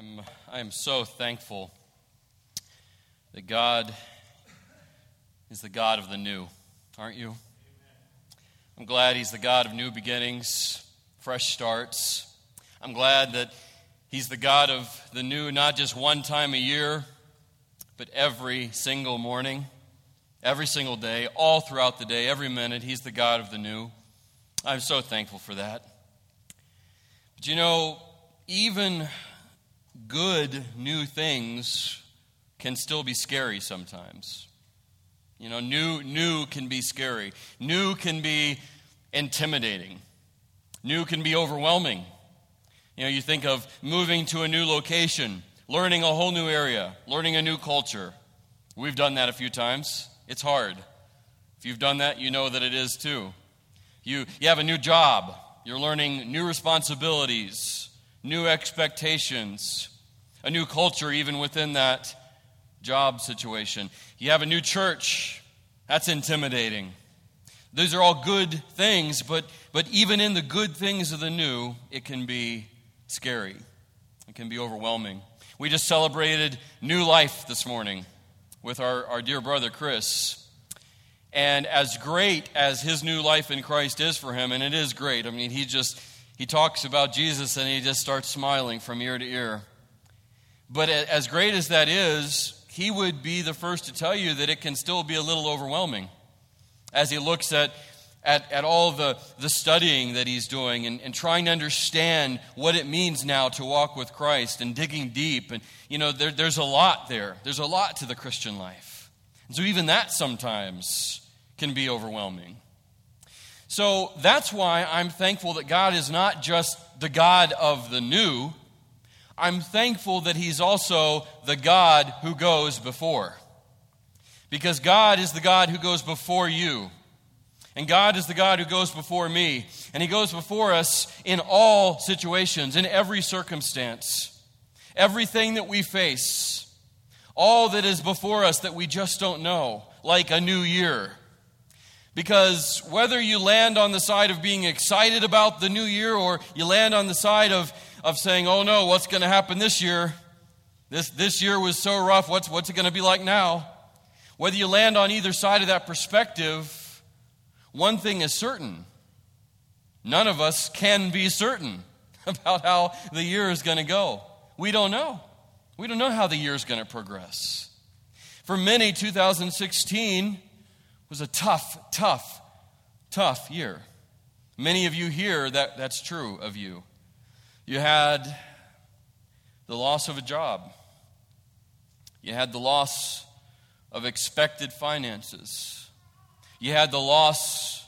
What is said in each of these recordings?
I'm, I'm so thankful that God is the God of the new, aren't you? I'm glad He's the God of new beginnings, fresh starts. I'm glad that He's the God of the new, not just one time a year, but every single morning, every single day, all throughout the day, every minute. He's the God of the new. I'm so thankful for that. But you know, even good new things can still be scary sometimes. You know, new, new can be scary. New can be intimidating. New can be overwhelming. You know, you think of moving to a new location, learning a whole new area, learning a new culture. We've done that a few times. It's hard. If you've done that, you know that it is too. You, you have a new job, you're learning new responsibilities, new expectations, a new culture even within that job situation. You have a new church. That's intimidating. These are all good things, but, but even in the good things of the new, it can be scary. It can be overwhelming. We just celebrated New Life this morning with our, our dear brother Chris. And as great as his new life in Christ is for him, and it is great, I mean, he just, he talks about Jesus and he just starts smiling from ear to ear. But as great as that is, he would be the first to tell you that it can still be a little overwhelming as he looks at, at, at all the, the studying that he's doing and, and trying to understand what it means now to walk with Christ and digging deep. And, you know, there, there's a lot there. There's a lot to the Christian life. And so even that sometimes can be overwhelming. So that's why I'm thankful that God is not just the God of the new, I'm thankful that He's also the God who goes before. Because God is the God who goes before you. And God is the God who goes before me. And He goes before us in all situations, in every circumstance. Everything that we face, all that is before us that we just don't know, like a new year. Because whether you land on the side of being excited about the new year or you land on the side of of saying, oh no, what's going to happen this year? This, this year was so rough. What's, what's it going to be like now? Whether you land on either side of that perspective, one thing is certain none of us can be certain about how the year is going to go. We don't know. We don't know how the year is going to progress. For many, 2016 was a tough, tough, tough year. Many of you here, that, that's true of you. You had the loss of a job. You had the loss of expected finances. You had the loss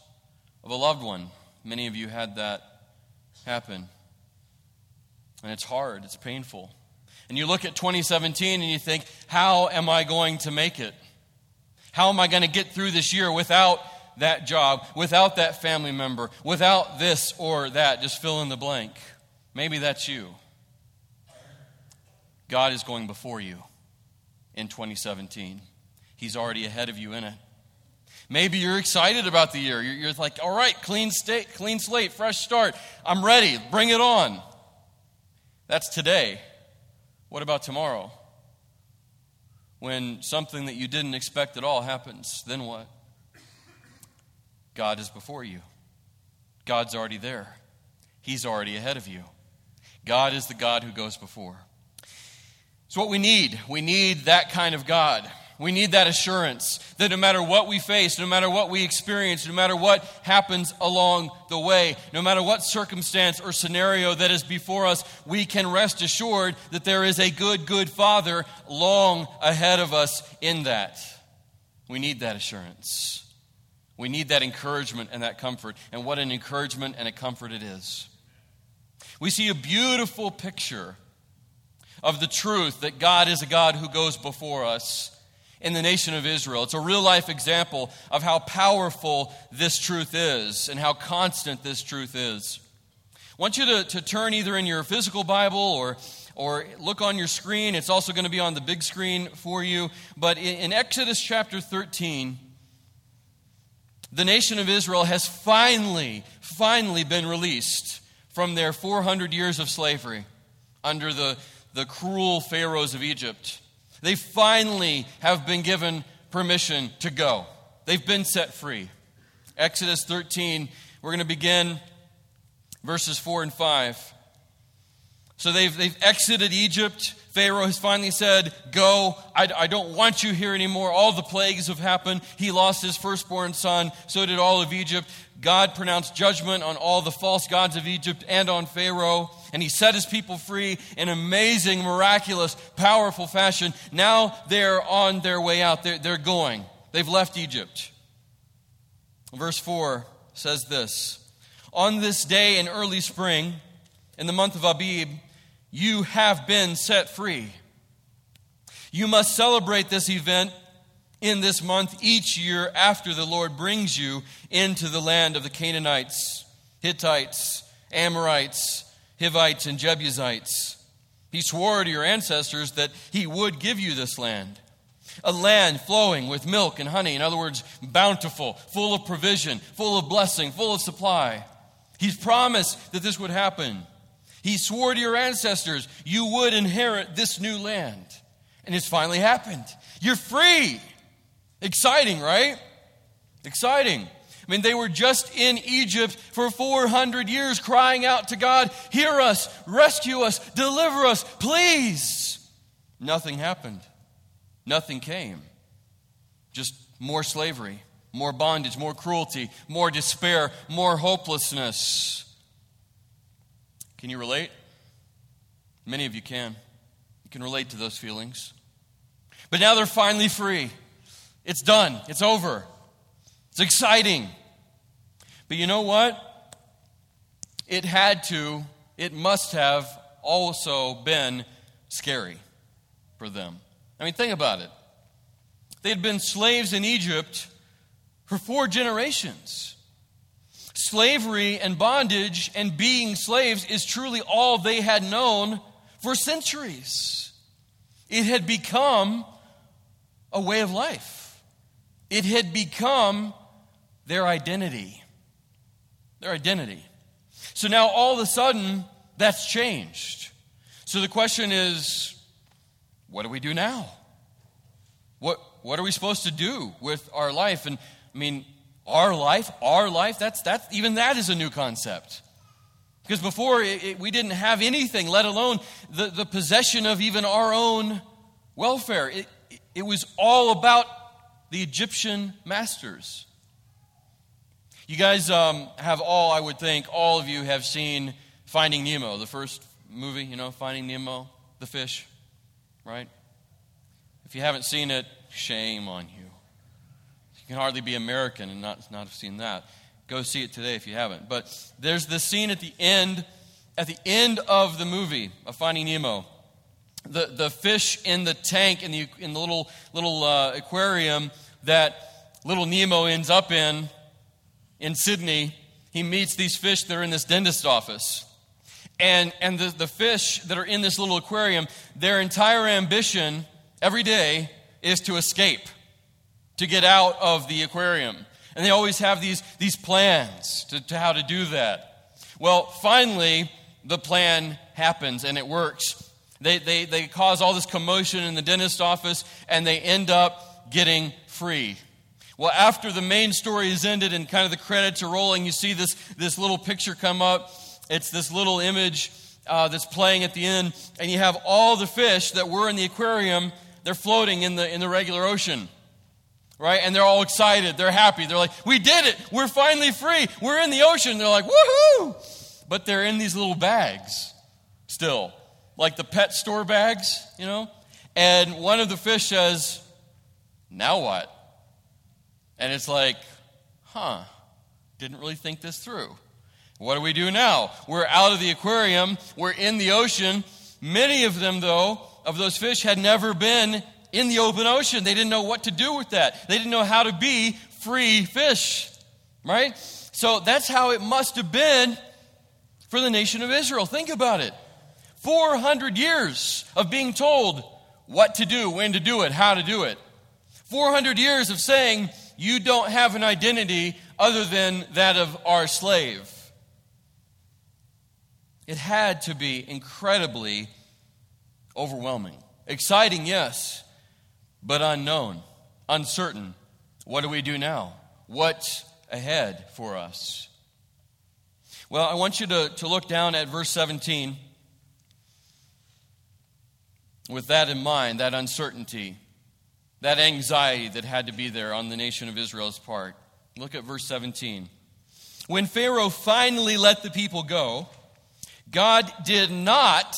of a loved one. Many of you had that happen. And it's hard, it's painful. And you look at 2017 and you think, how am I going to make it? How am I going to get through this year without that job, without that family member, without this or that? Just fill in the blank. Maybe that's you. God is going before you in 2017. He's already ahead of you in it. Maybe you're excited about the year. You're, you're like, all right, clean, state, clean slate, fresh start. I'm ready. Bring it on. That's today. What about tomorrow? When something that you didn't expect at all happens, then what? God is before you. God's already there. He's already ahead of you. God is the God who goes before. It's what we need. We need that kind of God. We need that assurance that no matter what we face, no matter what we experience, no matter what happens along the way, no matter what circumstance or scenario that is before us, we can rest assured that there is a good, good Father long ahead of us in that. We need that assurance. We need that encouragement and that comfort. And what an encouragement and a comfort it is we see a beautiful picture of the truth that God is a God who goes before us in the nation of Israel. It's a real life example of how powerful this truth is and how constant this truth is. I want you to, to turn either in your physical Bible or, or look on your screen. It's also going to be on the big screen for you. But in, Exodus chapter 13, the nation of Israel has finally, finally been released from their 400 years of slavery under the the cruel pharaohs of Egypt. They finally have been given permission to go, they've been set free. Exodus 13, we're going to begin verses 4 and 5. So they've, they've exited Egypt. Pharaoh has finally said, Go, I, I don't want you here anymore. All the plagues have happened. He lost his firstborn son, so did all of Egypt. God pronounced judgment on all the false gods of Egypt and on Pharaoh, and he set his people free in amazing, miraculous, powerful fashion. Now they're on their way out. They're, they're going. They've left Egypt. Verse 4 says this On this day in early spring, in the month of Abib, you have been set free. You must celebrate this event in this month each year after the Lord brings you into the land of the Canaanites, Hittites, Amorites, Hivites, and Jebusites. He swore to your ancestors that he would give you this land. A land flowing with milk and honey. In other words, bountiful, full of provision, full of blessing, full of supply. He's promised that this would happen. He swore to your ancestors you would inherit this new land. And it's finally happened. You're free. Exciting, right? Exciting. I mean, they were just in Egypt for 400 years crying out to God, Hear us, rescue us, deliver us, please. Nothing happened. Nothing came. Just more slavery, more bondage, more cruelty, more despair, more hopelessness. Can you relate? Many of you can. You can relate to those feelings. But now they're finally free. It's done, it's over. It's exciting. But you know what? It had to, it must have also been scary for them. I mean, think about it. They had been slaves in Egypt for four generations. Slavery and bondage and being slaves is truly all they had known for centuries. It had become a way of life, it had become their identity. Their identity. So now all of a sudden, that's changed. So the question is what do we do now? What, what are we supposed to do with our life? And I mean, our life, our life, that's, that's, even that is a new concept. Because before it, it, we didn't have anything, let alone the, the possession of even our own welfare. It, it was all about the Egyptian masters. You guys um, have all, I would think, all of you have seen Finding Nemo, the first movie, you know, Finding Nemo, the fish, right? If you haven't seen it, shame on you. You can hardly be American and not, not have seen that. Go see it today if you haven't. But there's this scene at the end, at the end of the movie of Finding Nemo. The, the fish in the tank, in the, in the little, little uh, aquarium that little Nemo ends up in, in Sydney, he meets these fish that are in this dentist office. And, and the, the fish that are in this little aquarium, their entire ambition every day is to escape to get out of the aquarium. And they always have these, these plans to, to how to do that. Well, finally, the plan happens and it works. They, they, they cause all this commotion in the dentist office and they end up getting free. Well, after the main story is ended and kind of the credits are rolling, you see this, this little picture come up. It's this little image uh, that's playing at the end, and you have all the fish that were in the aquarium, they're floating in the, in the regular ocean right? And they're all excited. They're happy. They're like, we did it. We're finally free. We're in the ocean. They're like, woohoo! But they're in these little bags still, like the pet store bags, you know? And one of the fish says, now what? And it's like, huh, didn't really think this through. What do we do now? We're out of the aquarium, we're in the ocean. Many of them, though, of those fish had never been in the open ocean. They didn't know what to do with that. They didn't know how to be free fish, right? So that's how it must have been for the nation of Israel. Think about it 400 years of being told what to do, when to do it, how to do it. 400 years of saying, you don't have an identity other than that of our slave. It had to be incredibly Overwhelming. Exciting, yes, but unknown, uncertain. What do we do now? What's ahead for us? Well, I want you to, to look down at verse 17 with that in mind, that uncertainty, that anxiety that had to be there on the nation of Israel's part. Look at verse 17. When Pharaoh finally let the people go, God did not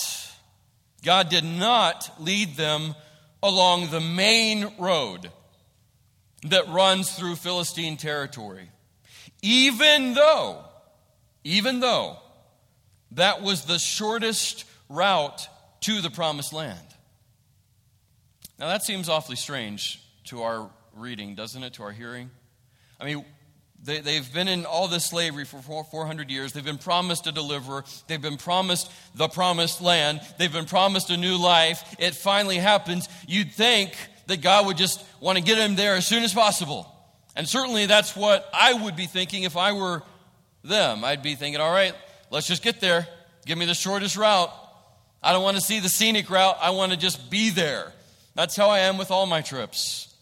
God did not lead them along the main road that runs through Philistine territory. Even though even though that was the shortest route to the promised land. Now that seems awfully strange to our reading, doesn't it? To our hearing? I mean, they, have been in all this slavery for 400 years. They've been promised a deliverer. They've been promised the promised land. They've been promised a new life. It finally happens. You'd think that God would just want to get them there as soon as possible. And certainly that's what I would be thinking if I were them. I'd be thinking, all right, let's just get there. Give me the shortest route. I don't want to see the scenic route. I want to just be there. That's how I am with all my trips.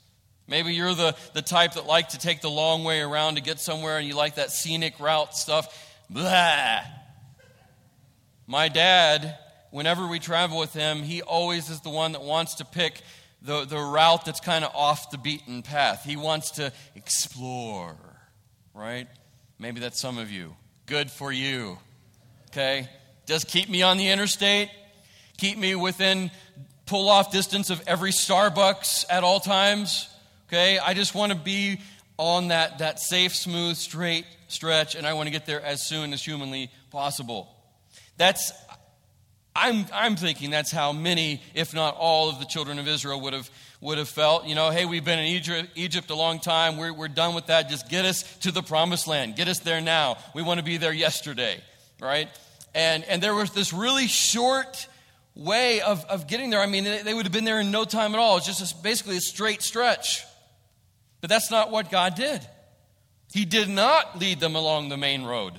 Maybe you're the, the type that like to take the long way around to get somewhere and you like that scenic route stuff. Blah. My dad, whenever we travel with him, he always is the one that wants to pick the, the route that's kind of off the beaten path. He wants to explore, right? Maybe that's some of you. Good for you. Okay? Just keep me on the interstate. Keep me within pull off distance of every Starbucks at all times. Okay? I just want to be on that, that safe, smooth, straight stretch, and I want to get there as soon as humanly possible. That's, I'm, I'm thinking that's how many, if not all, of the children of Israel would have, would have felt. You know, hey, we've been in Egypt, Egypt a long time. We're, we're done with that. Just get us to the promised land. Get us there now. We want to be there yesterday, right? And, and there was this really short way of, of getting there. I mean, they, they would have been there in no time at all. It's just a, basically a straight stretch. But that's not what God did. He did not lead them along the main road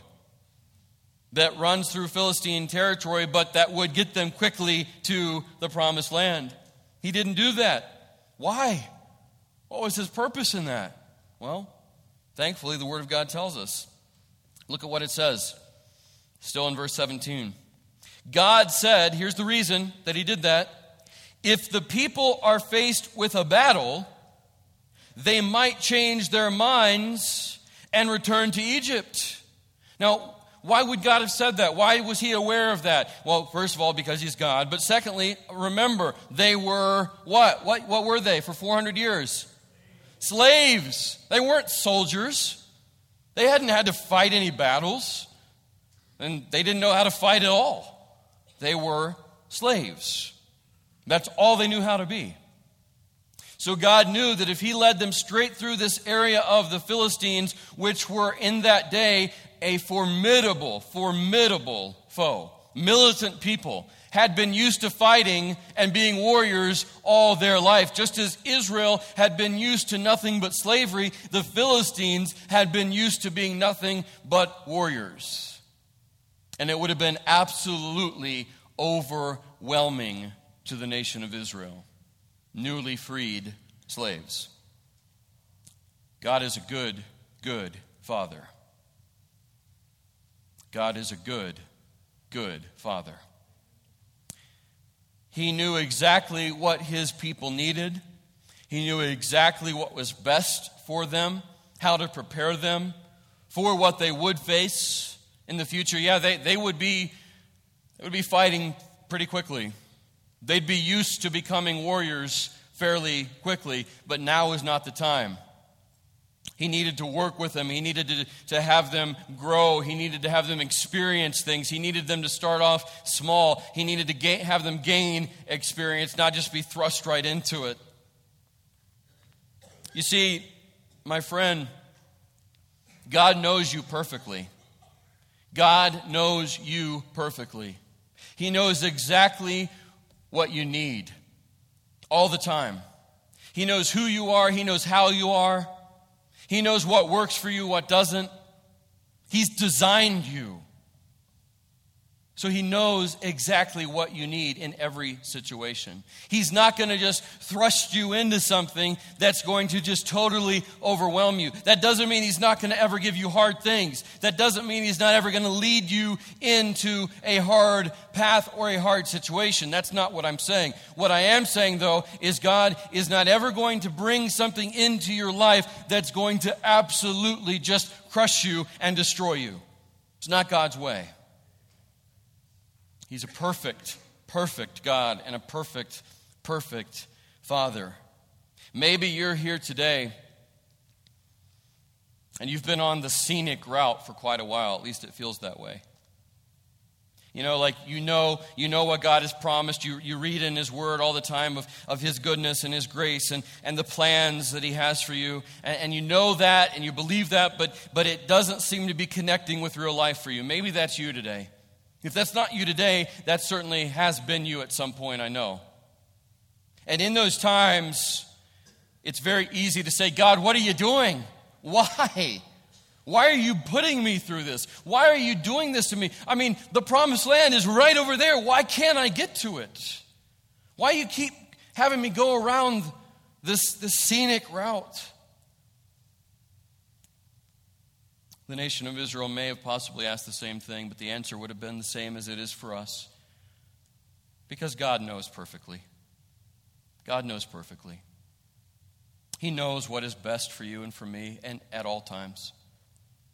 that runs through Philistine territory, but that would get them quickly to the promised land. He didn't do that. Why? What was his purpose in that? Well, thankfully, the Word of God tells us. Look at what it says, still in verse 17. God said, here's the reason that he did that. If the people are faced with a battle, they might change their minds and return to Egypt. Now, why would God have said that? Why was he aware of that? Well, first of all, because he's God. But secondly, remember, they were what? What, what were they for 400 years? Slaves. They weren't soldiers. They hadn't had to fight any battles. And they didn't know how to fight at all. They were slaves. That's all they knew how to be. So God knew that if He led them straight through this area of the Philistines, which were in that day a formidable, formidable foe, militant people, had been used to fighting and being warriors all their life. Just as Israel had been used to nothing but slavery, the Philistines had been used to being nothing but warriors. And it would have been absolutely overwhelming to the nation of Israel newly freed slaves. God is a good, good Father. God is a good, good Father. He knew exactly what his people needed. He knew exactly what was best for them, how to prepare them for what they would face in the future. Yeah, they, they would be they would be fighting pretty quickly. They'd be used to becoming warriors fairly quickly, but now is not the time. He needed to work with them. He needed to, to have them grow. He needed to have them experience things. He needed them to start off small. He needed to have them gain experience, not just be thrust right into it. You see, my friend, God knows you perfectly. God knows you perfectly. He knows exactly what you need all the time. He knows who you are, He knows how you are, He knows what works for you, what doesn't. He's designed you. So he knows exactly what you need in every situation. He's not going to just thrust you into something that's going to just totally overwhelm you. That doesn't mean he's not going to ever give you hard things. That doesn't mean he's not ever going to lead you into a hard path or a hard situation. That's not what I'm saying. What I am saying, though, is God is not ever going to bring something into your life that's going to absolutely just crush you and destroy you. It's not God's way. He's a perfect, perfect God and a perfect, perfect Father. Maybe you're here today and you've been on the scenic route for quite a while, at least it feels that way. You know, like you know, you know what God has promised. You, you read in His Word all the time of, of His goodness and His grace and, and the plans that He has for you. And, and you know that and you believe that, but, but it doesn't seem to be connecting with real life for you. Maybe that's you today. If that's not you today, that certainly has been you at some point, I know. And in those times, it's very easy to say, God, what are you doing? Why? Why are you putting me through this? Why are you doing this to me? I mean, the promised land is right over there. Why can't I get to it? Why you keep having me go around this, this scenic route? The nation of Israel may have possibly asked the same thing, but the answer would have been the same as it is for us. Because God knows perfectly. God knows perfectly. He knows what is best for you and for me and at all times.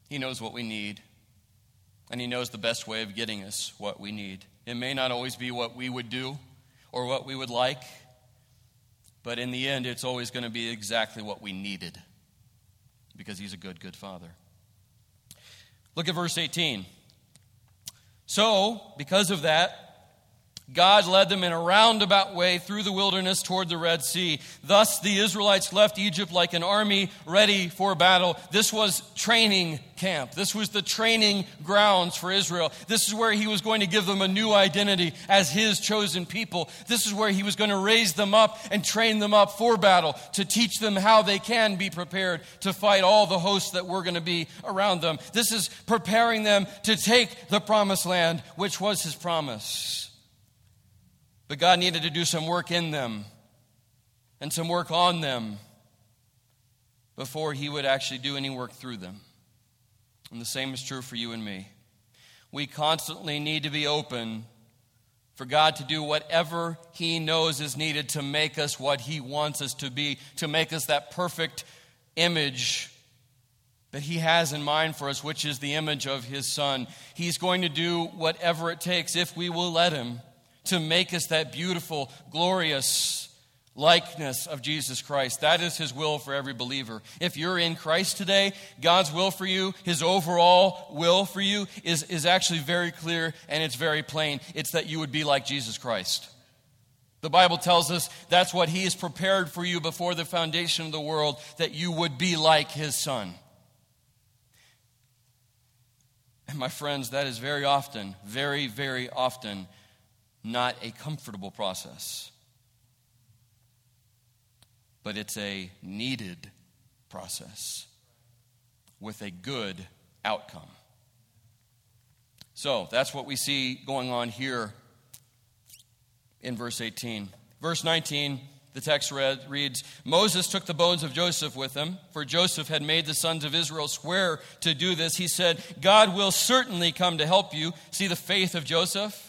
He knows what we need. And He knows the best way of getting us what we need. It may not always be what we would do or what we would like, but in the end, it's always going to be exactly what we needed because He's a good, good Father. Look at verse 18. So, because of that, God led them in a roundabout way through the wilderness toward the Red Sea. Thus, the Israelites left Egypt like an army ready for battle. This was training camp. This was the training grounds for Israel. This is where he was going to give them a new identity as his chosen people. This is where he was going to raise them up and train them up for battle to teach them how they can be prepared to fight all the hosts that were going to be around them. This is preparing them to take the promised land, which was his promise. But God needed to do some work in them and some work on them before He would actually do any work through them. And the same is true for you and me. We constantly need to be open for God to do whatever He knows is needed to make us what He wants us to be, to make us that perfect image that He has in mind for us, which is the image of His Son. He's going to do whatever it takes if we will let Him to make us that beautiful, glorious likeness of Jesus Christ. That is His will for every believer. If you're in Christ today, God's will for you, His overall will for you, is, is actually very clear and it's very plain. It's that you would be like Jesus Christ. The Bible tells us that's what He has prepared for you before the foundation of the world, that you would be like His Son. And my friends, that is very often, very, very often not a comfortable process, but it's a needed process with a good outcome. So that's what we see going on here in verse 18. Verse 19, the text read, reads Moses took the bones of Joseph with him, for Joseph had made the sons of Israel swear to do this. He said, God will certainly come to help you. See the faith of Joseph?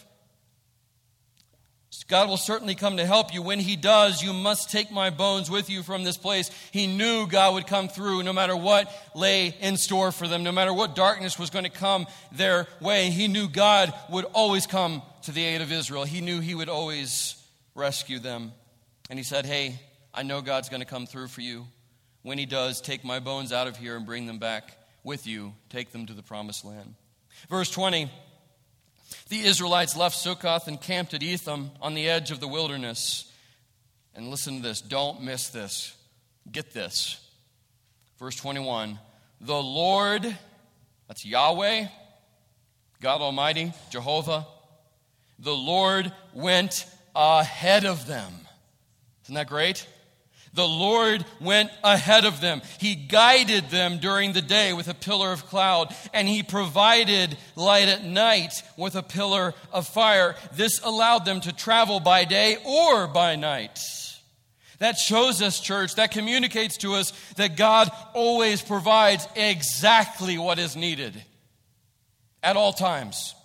God will certainly come to help you. When He does, you must take my bones with you from this place. He knew God would come through no matter what lay in store for them, no matter what darkness was going to come their way. He knew God would always come to the aid of Israel. He knew He would always rescue them. And He said, Hey, I know God's going to come through for you. When He does, take my bones out of here and bring them back with you. Take them to the promised land. Verse 20. The Israelites left Succoth and camped at Etham on the edge of the wilderness. And listen to this. Don't miss this. Get this. Verse 21 The Lord, that's Yahweh, God Almighty, Jehovah, the Lord went ahead of them. Isn't that great? The Lord went ahead of them. He guided them during the day with a pillar of cloud, and He provided light at night with a pillar of fire. This allowed them to travel by day or by night. That shows us, church, that communicates to us that God always provides exactly what is needed at all times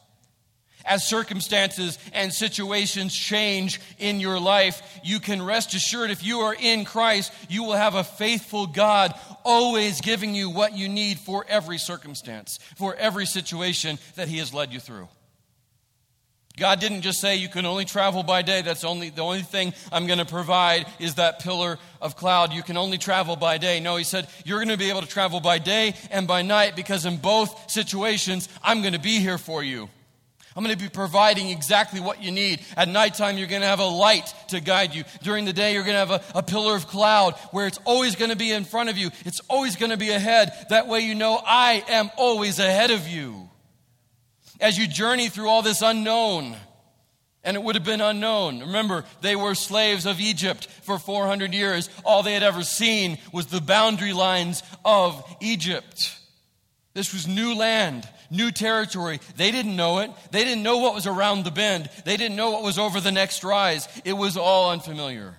as circumstances and situations change in your life, you can rest assured if you are in Christ, you will have a faithful God always giving you what you need for every circumstance, for every situation that He has led you through. God didn't just say you can only travel by day. That's only the only thing I'm going to provide is that pillar of cloud. You can only travel by day. No, he said you're going to be able to travel by day and by night because in both situations I'm going to be here for you. I'm going to be providing exactly what you need. At nighttime, you're going to have a light to guide you. During the day, you're going to have a, a pillar of cloud where it's always going to be in front of you. It's always going to be ahead. That way, you know I am always ahead of you. As you journey through all this unknown, and it would have been unknown. Remember, they were slaves of Egypt for 400 years. All they had ever seen was the boundary lines of Egypt. This was new land new territory. They didn't know it. They didn't know what was around the bend. They didn't know what was over the next rise. It was all unfamiliar,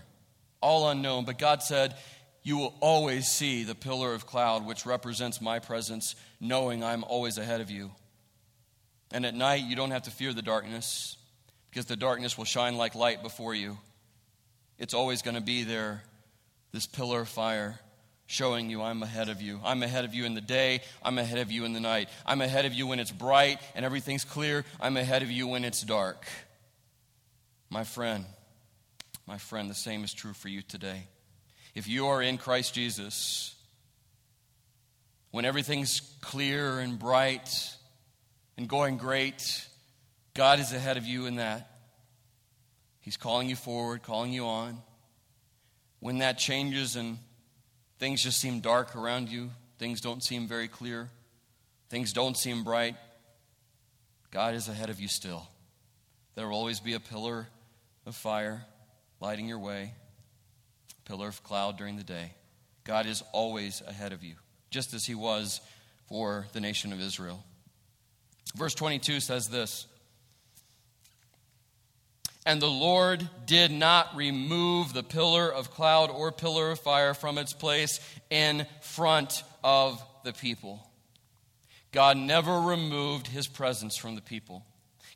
all unknown. But God said, You will always see the pillar of cloud, which represents my presence, knowing I'm always ahead of you. And at night, you don't have to fear the darkness because the darkness will shine like light before you. It's always going to be there, this pillar of fire showing you I'm ahead of you. I'm ahead of you in the day. I'm ahead of you in the night. I'm ahead of you when it's bright and everything's clear. I'm ahead of you when it's dark. My friend, my friend, the same is true for you today. If you are in Christ Jesus, when everything's clear and bright and going great, God is ahead of you in that. He's calling you forward, calling you on. When that changes and Things just seem dark around you. Things don't seem very clear. Things don't seem bright. God is ahead of you still. There will always be a pillar of fire lighting your way, pillar of cloud during the day. God is always ahead of you, just as he was for the nation of Israel. Verse 22 says this and the Lord did not remove the pillar of cloud or pillar of fire from its place in front of the people. God never removed his presence from the people.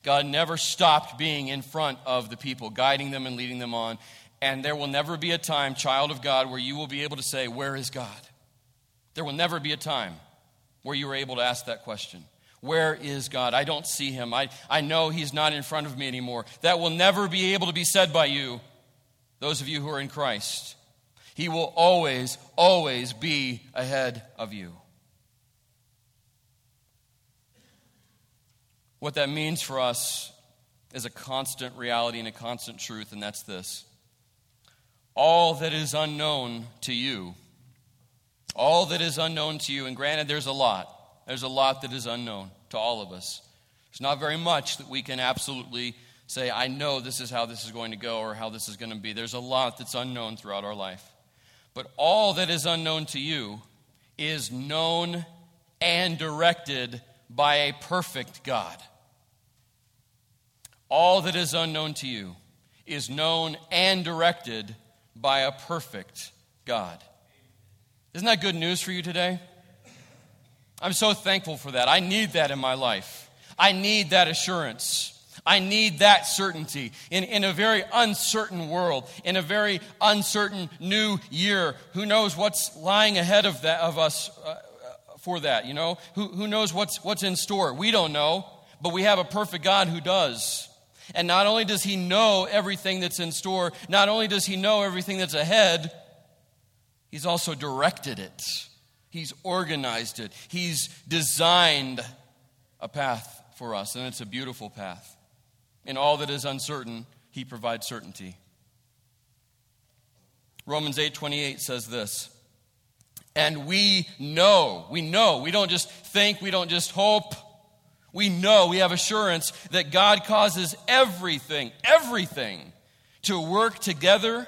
God never stopped being in front of the people, guiding them and leading them on. And there will never be a time, child of God, where you will be able to say, Where is God? There will never be a time where you are able to ask that question. Where is God? I don't see him. I, I know he's not in front of me anymore. That will never be able to be said by you, those of you who are in Christ. He will always, always be ahead of you. What that means for us is a constant reality and a constant truth, and that's this all that is unknown to you, all that is unknown to you, and granted, there's a lot there's a lot that is unknown to all of us. There's not very much that we can absolutely say, I know this is how this is going to go or how this is going to be. There's a lot that's unknown throughout our life. But all that is unknown to you is known and directed by a perfect God. All that is unknown to you is known and directed by a perfect God. Isn't that good news for you today? I'm so thankful for that. I need that in my life. I need that assurance. I need that certainty in, in a very uncertain world, in a very uncertain new year. Who knows what's lying ahead of, that, of us uh, for that, you know? Who, who knows what's, what's in store? We don't know, but we have a perfect God who does. And not only does he know everything that's in store, not only does he know everything that's ahead, he's also directed it. He's organized it. He's designed a path for us, and it's a beautiful path. In all that is uncertain, he provides certainty. Romans 8:28 says this. And we know, we know, we don't just think, we don't just hope. We know, we have assurance that God causes everything, everything to work together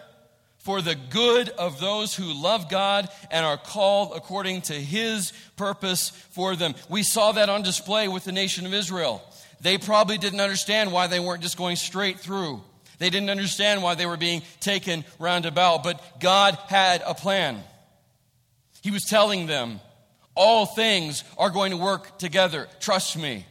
for the good of those who love God and are called according to his purpose for them. We saw that on display with the nation of Israel. They probably didn't understand why they weren't just going straight through. They didn't understand why they were being taken roundabout, but God had a plan. He was telling them, all things are going to work together. Trust me.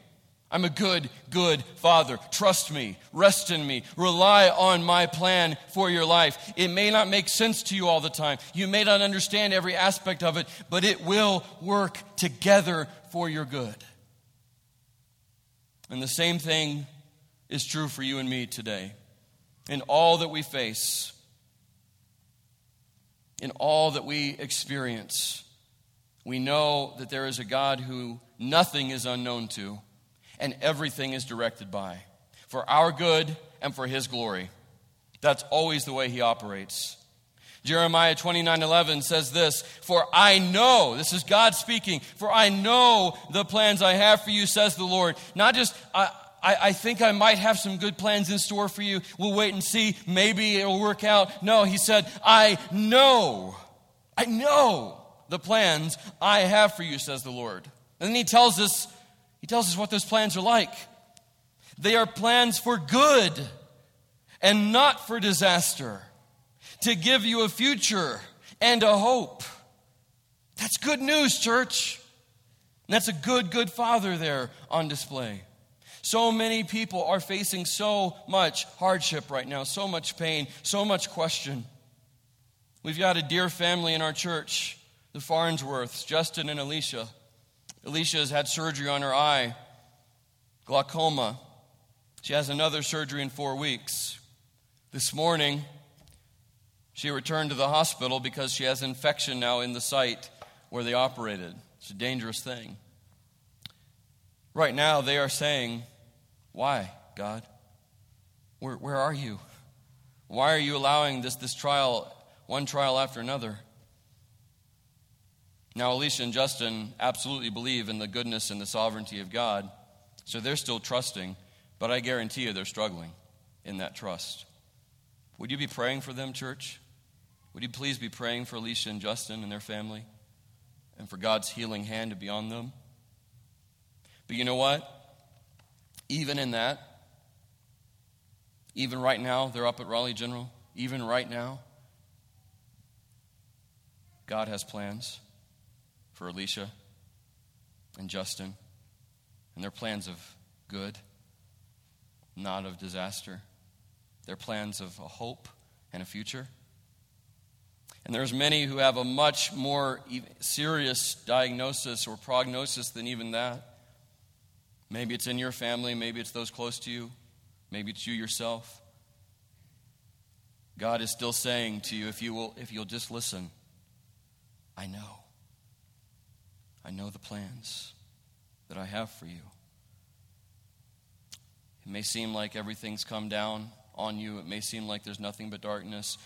I'm a good, good father. Trust me. Rest in me. Rely on my plan for your life. It may not make sense to you all the time. You may not understand every aspect of it, but it will work together for your good. And the same thing is true for you and me today. In all that we face, in all that we experience, we know that there is a God who nothing is unknown to and everything is directed by for our good and for his glory. That's always the way he operates. Jeremiah 29 11 says this For I know, this is God speaking, for I know the plans I have for you, says the Lord. Not just, I, I, I, think I might have some good plans in store for you. We'll wait and see. Maybe it'll work out. No, he said, I know. I know the plans I have for you, says the Lord. And then he tells us he tells us what those plans are like. They are plans for good and not for disaster, to give you a future and a hope. That's good news, church. And that's a good, good father there on display. So many people are facing so much hardship right now, so much pain, so much question. We've got a dear family in our church, the Farnsworths, Justin and Alicia. Alicia has had surgery on her eye, glaucoma. She has another surgery in four weeks. This morning, she returned to the hospital because she has infection now in the site where they operated. It's a dangerous thing. Right now, they are saying, Why, God? Where, where are you? Why are you allowing this, this trial, one trial after another? Now, Alicia and Justin absolutely believe in the goodness and the sovereignty of God, so they're still trusting, but I guarantee you they're struggling in that trust. Would you be praying for them, church? Would you please be praying for Alicia and Justin and their family and for God's healing hand to be on them? But you know what? Even in that, even right now, they're up at Raleigh General. Even right now, God has plans for Alicia and Justin and their plans of good, not of disaster, their plans of a hope and a future. And there's many who have a much more serious diagnosis or prognosis than even that. Maybe it's in your family, maybe it's those close to you, maybe it's you yourself. God is still saying to you if you will if you'll just listen, I know. I know the plans that I have for you. It may seem like everything's come down on you, it may seem like there's nothing but darkness,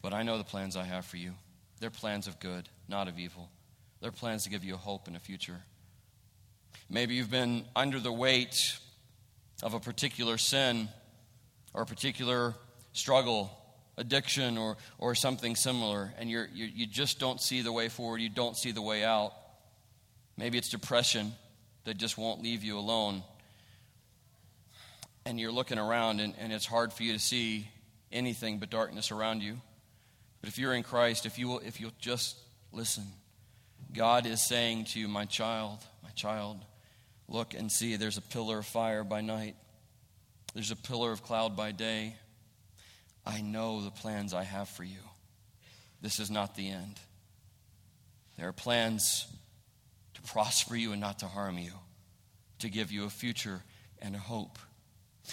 but I know the plans I have for you. They're plans of good, not of evil. They're plans to give you a hope and a future. Maybe you've been under the weight of a particular sin or a particular struggle, addiction, or, or something similar, and you're, you you just don't see the way forward. You don't see the way out. Maybe it's depression that just won't leave you alone. And you're looking around, and, and it's hard for you to see anything but darkness around you. But if you're in Christ, if, you will, if you'll just listen, God is saying to you, My child, my child, look and see there's a pillar of fire by night, there's a pillar of cloud by day. I know the plans I have for you. This is not the end. There are plans prosper you and not to harm you, to give you a future and a hope.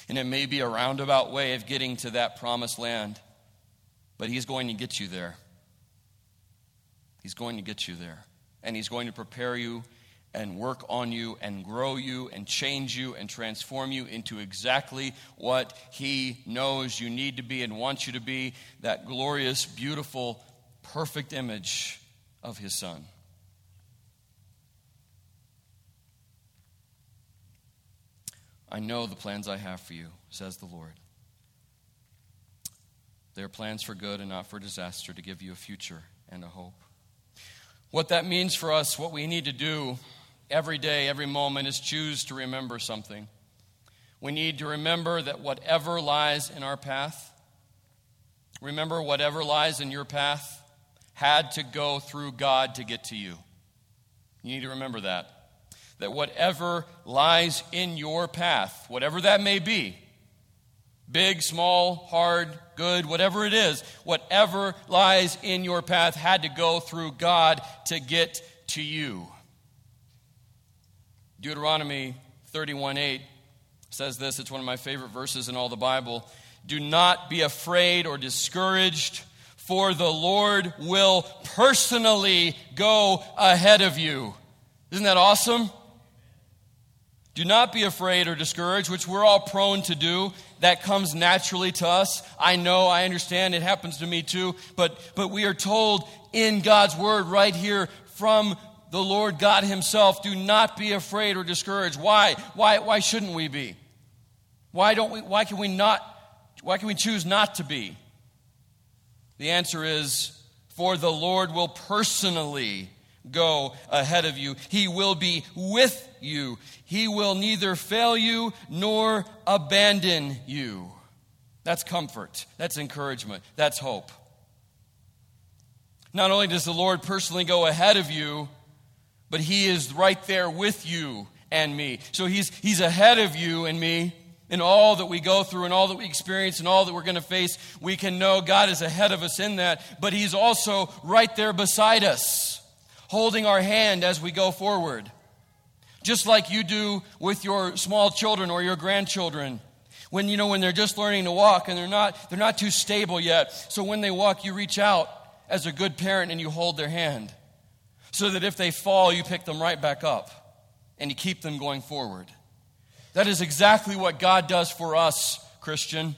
And it may be a roundabout way of getting to that promised land, but He's going to get you there. He's going to get you there. And He's going to prepare you and work on you and grow you and change you and transform you into exactly what He knows you need to be and wants you to be that glorious, beautiful, perfect image of His Son. I know the plans I have for you, says the Lord. They are plans for good and not for disaster to give you a future and a hope. What that means for us, what we need to do every day, every moment, is choose to remember something. We need to remember that whatever lies in our path, remember whatever lies in your path had to go through God to get to you. You need to remember that. That whatever lies in your path, whatever that may be, big, small, hard, good, whatever it is, whatever lies in your path had to go through God to get to you. Deuteronomy 31 8 says this. It's one of my favorite verses in all the Bible. Do not be afraid or discouraged, for the Lord will personally go ahead of you. Isn't that awesome? Do not be afraid or discouraged, which we're all prone to do. That comes naturally to us. I know, I understand, it happens to me too. But, but we are told in God's word right here from the Lord God Himself do not be afraid or discouraged. Why? Why, why shouldn't we be? Why, don't we, why can we not? Why can we choose not to be? The answer is for the Lord will personally go ahead of you. He will be with you. He will neither fail you nor abandon you. That's comfort. That's encouragement. That's hope. Not only does the Lord personally go ahead of you, but He is right there with you and me. So He's, he's ahead of you and me in all that we go through and all that we experience and all that we're going to face. We can know God is ahead of us in that, but He's also right there beside us holding our hand as we go forward. Just like you do with your small children or your grandchildren. When you know when they're just learning to walk and they're not they're not too stable yet. So when they walk, you reach out as a good parent and you hold their hand. So that if they fall, you pick them right back up and you keep them going forward. That is exactly what God does for us, Christian.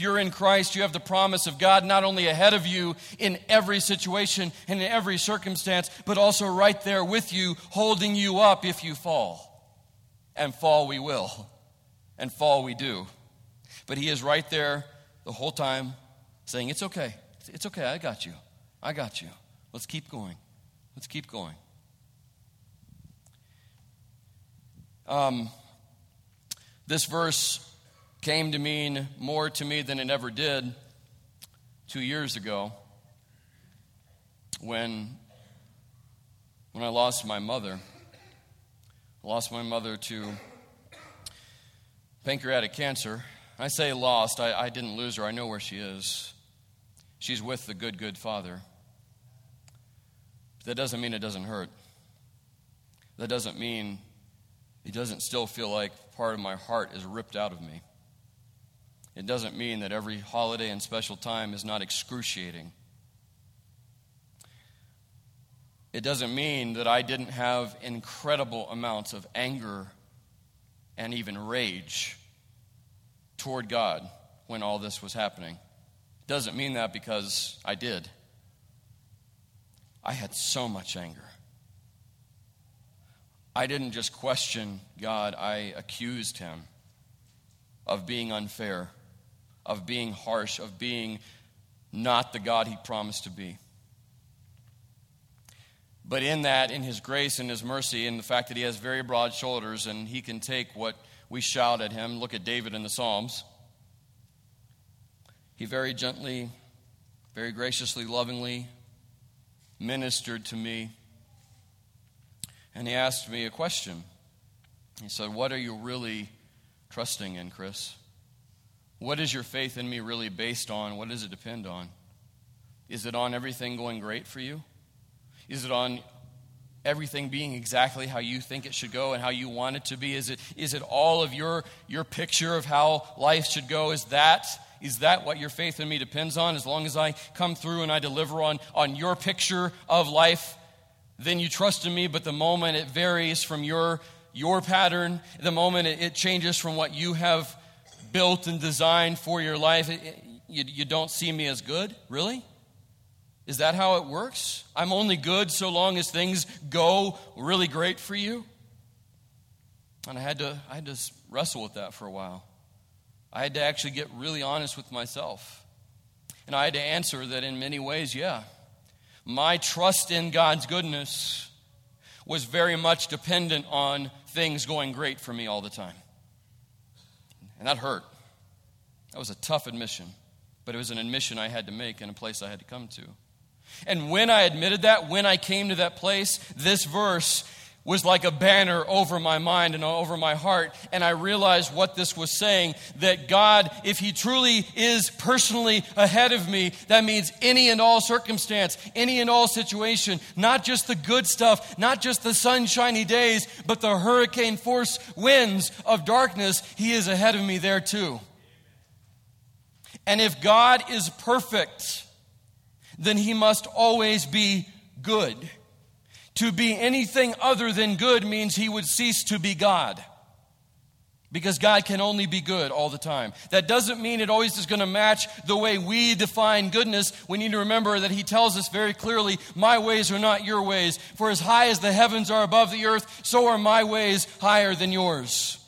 You're in Christ, you have the promise of God not only ahead of you in every situation and in every circumstance, but also right there with you, holding you up if you fall. And fall we will, and fall we do. But He is right there the whole time saying, It's okay. It's okay. I got you. I got you. Let's keep going. Let's keep going. Um, this verse came to mean more to me than it ever did two years ago when, when I lost my mother. I lost my mother to pancreatic cancer. I say lost, I, I didn't lose her. I know where she is. She's with the good, good Father. But that doesn't mean it doesn't hurt. That doesn't mean it doesn't still feel like part of my heart is ripped out of me. It doesn't mean that every holiday and special time is not excruciating. It doesn't mean that I didn't have incredible amounts of anger and even rage toward God when all this was happening. It doesn't mean that because I did. I had so much anger. I didn't just question God, I accused him of being unfair of being harsh, of being not the God he promised to be. But in that, in his grace and his mercy, and the fact that he has very broad shoulders and he can take what we shout at him, look at David in the Psalms. He very gently, very graciously, lovingly ministered to me. And he asked me a question. He said, What are you really trusting in, Chris? What is your faith in me really based on? What does it depend on? Is it on everything going great for you? Is it on everything being exactly how you think it should go and how you want it to be? Is it, is it all of your, your picture of how life should go? Is that, is that what your faith in me depends on? As long as I come through and I deliver on, on your picture of life, then you trust in me. But the moment it varies from your, your pattern, the moment it, it changes from what you have built and designed for your life, you, you don't see me as good? Really? Is that how it works? I'm only good so long as things go really great for you? And I had to, I had to wrestle with that for a while. I had to actually get really honest with myself. And I had to answer that in many ways, yeah. My trust in God's goodness was very much dependent on things going great for me all the time. And that hurt. That was a tough admission, but it was an admission I had to make in a place I had to come to. And when I admitted that, when I came to that place, this verse was like a banner over my mind and over my heart. And I realized what this was saying that God, if He truly is personally ahead of me, that means any and all circumstance, any and all situation, not just the good stuff, not just the sunshiny days, but the hurricane force winds of darkness, He is ahead of me there too. And if God is perfect, then He must always be good. To be anything other than good means he would cease to be God. Because God can only be good all the time. That doesn't mean it always is going to match the way we define goodness. We need to remember that He tells us very clearly, My ways are not your ways. For as high as the heavens are above the earth, so are my ways higher than yours.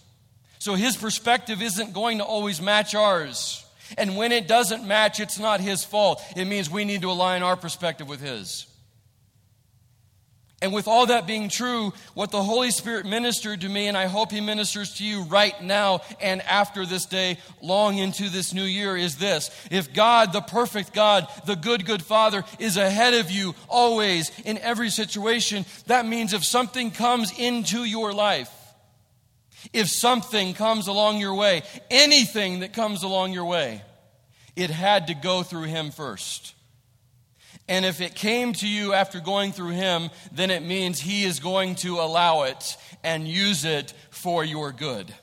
So His perspective isn't going to always match ours. And when it doesn't match, it's not His fault. It means we need to align our perspective with His. And with all that being true, what the Holy Spirit ministered to me, and I hope He ministers to you right now and after this day, long into this new year, is this. If God, the perfect God, the good, good Father, is ahead of you always in every situation, that means if something comes into your life, if something comes along your way, anything that comes along your way, it had to go through Him first. And if it came to you after going through him, then it means he is going to allow it and use it for your good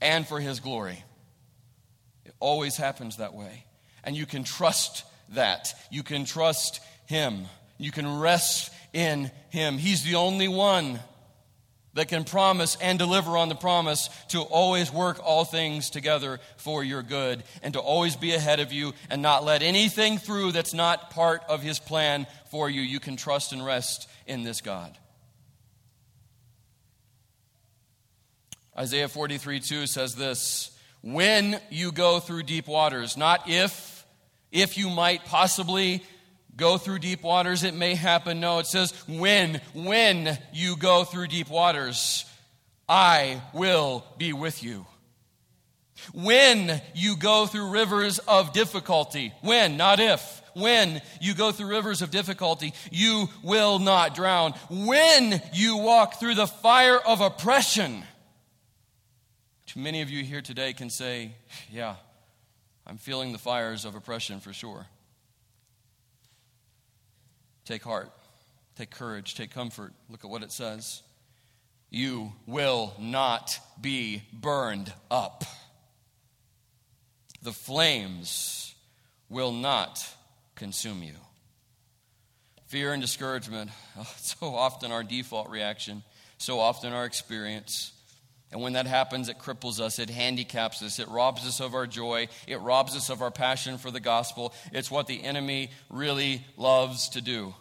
and for his glory. It always happens that way. And you can trust that. You can trust him. You can rest in him. He's the only one that can promise and deliver on the promise to always work all things together for your good and to always be ahead of you and not let anything through that's not part of his plan for you. You can trust and rest in this God. Isaiah 43 2 says this When you go through deep waters, not if, if you might possibly go through deep waters, it may happen. No, it says, when, when you go through deep waters, I will be with you. When you go through rivers of difficulty, when, not if, when you go through rivers of difficulty, you will not drown. When you walk through the fire of oppression, which many of you here today can say, Yeah, I'm feeling the fires of oppression for sure. Take heart, take courage, take comfort. Look at what it says. You will not be burned up. The flames will not consume you. Fear and discouragement, so often our default reaction, so often our experience. And when that happens, it cripples us, it handicaps us, it robs us of our joy, it robs us of our passion for the gospel. It's what the enemy really loves to do.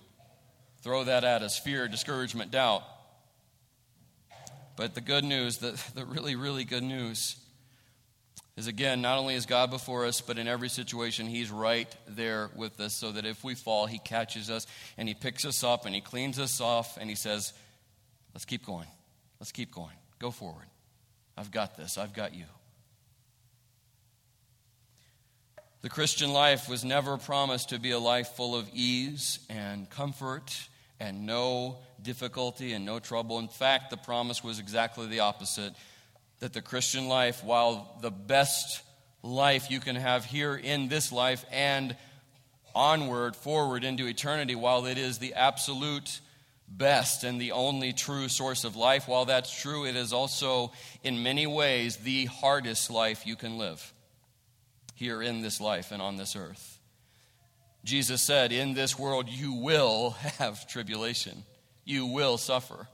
Throw that at us fear, discouragement, doubt. But the good news, the, the really, really good news, is again, not only is God before us, but in every situation, He's right there with us so that if we fall, He catches us and He picks us up and He cleans us off and He says, Let's keep going. Let's keep going. Go forward. I've got this. I've got you. The Christian life was never promised to be a life full of ease and comfort and no difficulty and no trouble. In fact, the promise was exactly the opposite that the Christian life, while the best life you can have here in this life and onward, forward into eternity, while it is the absolute best and the only true source of life, while that's true, it is also in many ways the hardest life you can live here in this life and on this earth. Jesus said, In this world you will have tribulation, you will suffer.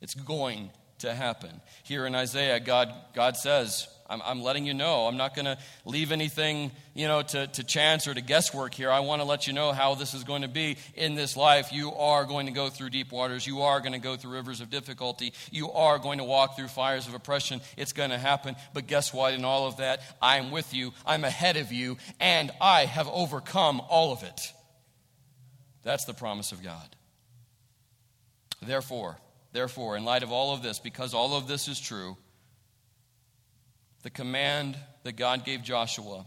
It's going to happen. Here in Isaiah, God, God says, I'm, I'm letting you know. I'm not going to leave anything, you know, to, to chance or to guesswork here. I want to let you know how this is going to be in this life. You are going to go through deep waters. You are going to go through rivers of difficulty. You are going to walk through fires of oppression. It's going to happen. But guess what? In all of that, I'm with you. I'm ahead of you. And I have overcome all of it. That's the promise of God. Therefore, therefore, in light of all of this, because all of this is true, the command that God gave Joshua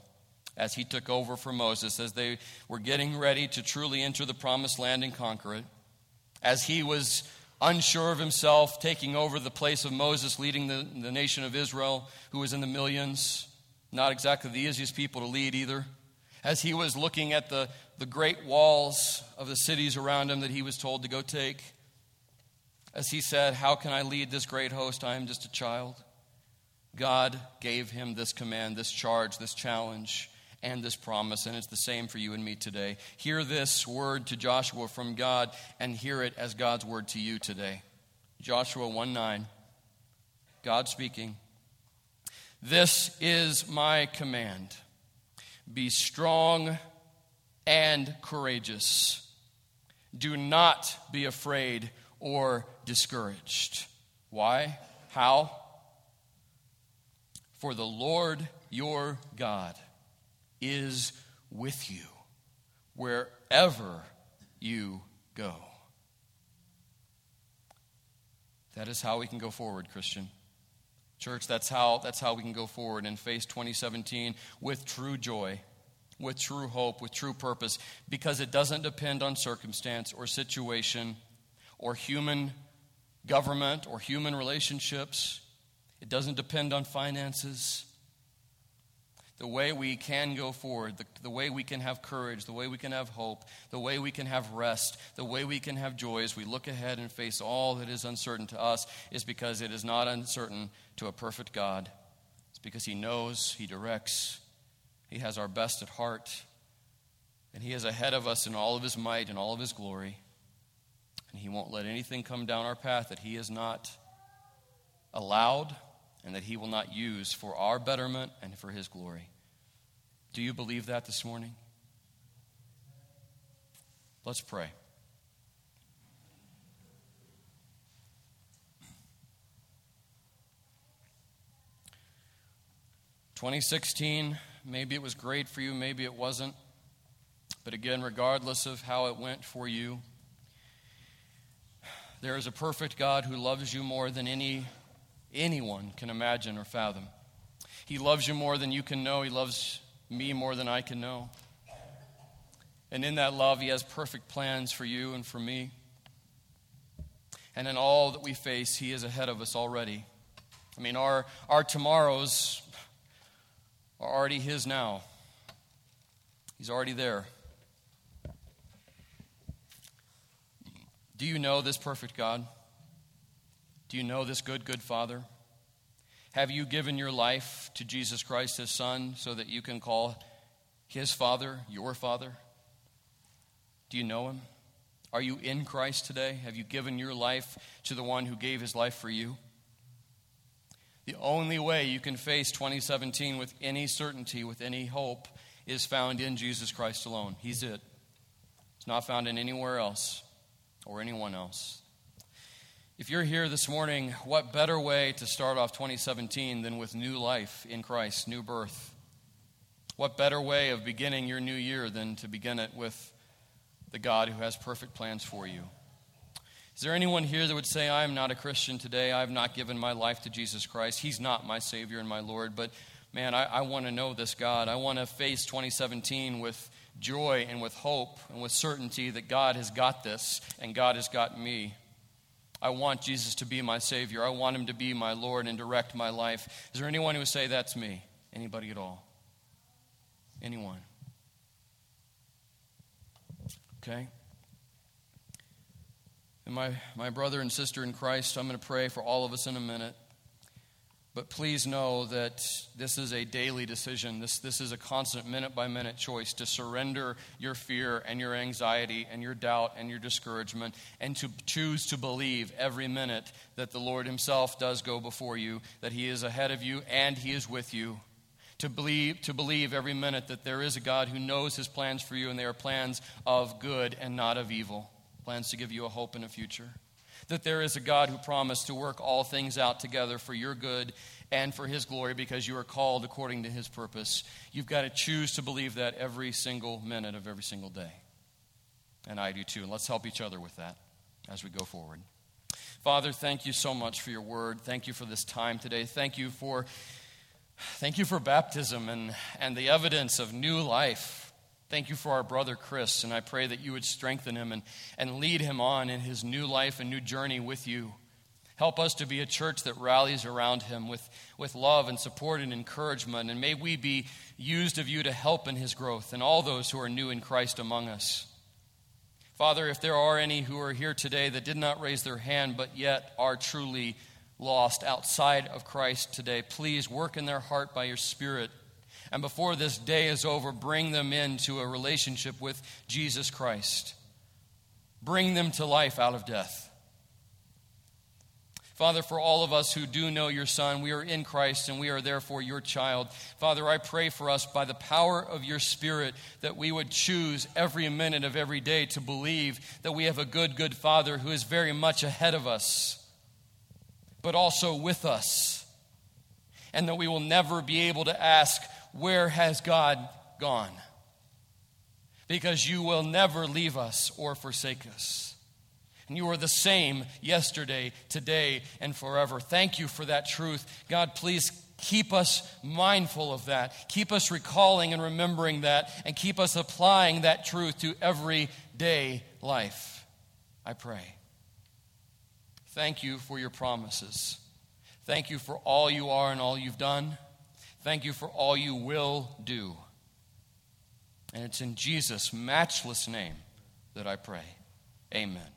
as he took over for Moses, as they were getting ready to truly enter the promised land and conquer it, as he was unsure of himself, taking over the place of Moses, leading the, the nation of Israel, who was in the millions, not exactly the easiest people to lead either, as he was looking at the, the great walls of the cities around him that he was told to go take, as he said, How can I lead this great host? I am just a child. God gave him this command, this charge, this challenge, and this promise, and it's the same for you and me today. Hear this word to Joshua from God and hear it as God's word to you today. Joshua 1 9, God speaking. This is my command be strong and courageous. Do not be afraid or discouraged. Why? How? For the Lord your God is with you wherever you go. That is how we can go forward, Christian. Church, that's how, that's how we can go forward and face 2017 with true joy, with true hope, with true purpose, because it doesn't depend on circumstance or situation or human government or human relationships. It doesn't depend on finances. The way we can go forward, the, the way we can have courage, the way we can have hope, the way we can have rest, the way we can have joy as we look ahead and face all that is uncertain to us is because it is not uncertain to a perfect God. It's because He knows, He directs, He has our best at heart, and He is ahead of us in all of His might and all of His glory. And He won't let anything come down our path that He has not allowed and that He will not use for our betterment and for His glory. Do you believe that this morning? Let's pray. Twenty sixteen, maybe it was great for you, maybe it wasn't. But again, regardless of how it went for you, there is a perfect God who loves you more than any anyone can imagine or fathom. He loves you more than you can know. He loves me more than I can know. And in that love, He has perfect plans for you and for me. And in all that we face, He is ahead of us already. I mean, our, our tomorrows are already His now, He's already there. Do you know this perfect God? Do you know this good, good Father? Have you given your life to Jesus Christ, His Son, so that you can call His Father your Father? Do you know Him? Are you in Christ today? Have you given your life to the one who gave His life for you? The only way you can face 2017 with any certainty, with any hope, is found in Jesus Christ alone. He's it. It's not found in anywhere else or anyone else. If you're here this morning, what better way to start off 2017 than with new life in Christ, new birth? What better way of beginning your new year than to begin it with the God who has perfect plans for you? Is there anyone here that would say, I am not a Christian today? I have not given my life to Jesus Christ. He's not my Savior and my Lord. But man, I, I want to know this God. I want to face 2017 with joy and with hope and with certainty that God has got this and God has got me. I want Jesus to be my Savior. I want Him to be my Lord and direct my life. Is there anyone who would say, That's me? Anybody at all? Anyone? Okay. And my, my brother and sister in Christ, I'm going to pray for all of us in a minute. But please know that this is a daily decision. This, this is a constant minute by minute choice to surrender your fear and your anxiety and your doubt and your discouragement and to choose to believe every minute that the Lord Himself does go before you, that He is ahead of you and He is with you. To believe, to believe every minute that there is a God who knows His plans for you and they are plans of good and not of evil, plans to give you a hope and a future that there is a God who promised to work all things out together for your good and for his glory because you are called according to his purpose. You've got to choose to believe that every single minute of every single day. And I do too. And let's help each other with that as we go forward. Father, thank you so much for your word. Thank you for this time today. Thank you for thank you for baptism and, and the evidence of new life Thank you for our brother Chris, and I pray that you would strengthen him and, and lead him on in his new life and new journey with you. Help us to be a church that rallies around him with, with love and support and encouragement. And may we be used of you to help in his growth and all those who are new in Christ among us. Father, if there are any who are here today that did not raise their hand but yet are truly lost outside of Christ today, please work in their heart by your Spirit and before this day is over, bring them into a relationship with Jesus Christ. Bring them to life out of death. Father, for all of us who do know your Son, we are in Christ and we are therefore your child. Father, I pray for us by the power of your Spirit that we would choose every minute of every day to believe that we have a good, good Father who is very much ahead of us, but also with us. And that we will never be able to ask, where has God gone? Because you will never leave us or forsake us. And you are the same yesterday, today, and forever. Thank you for that truth. God, please keep us mindful of that. Keep us recalling and remembering that, and keep us applying that truth to everyday life. I pray. Thank you for your promises. Thank you for all you are and all you've done. Thank you for all you will do. And it's in Jesus' matchless name that I pray. Amen.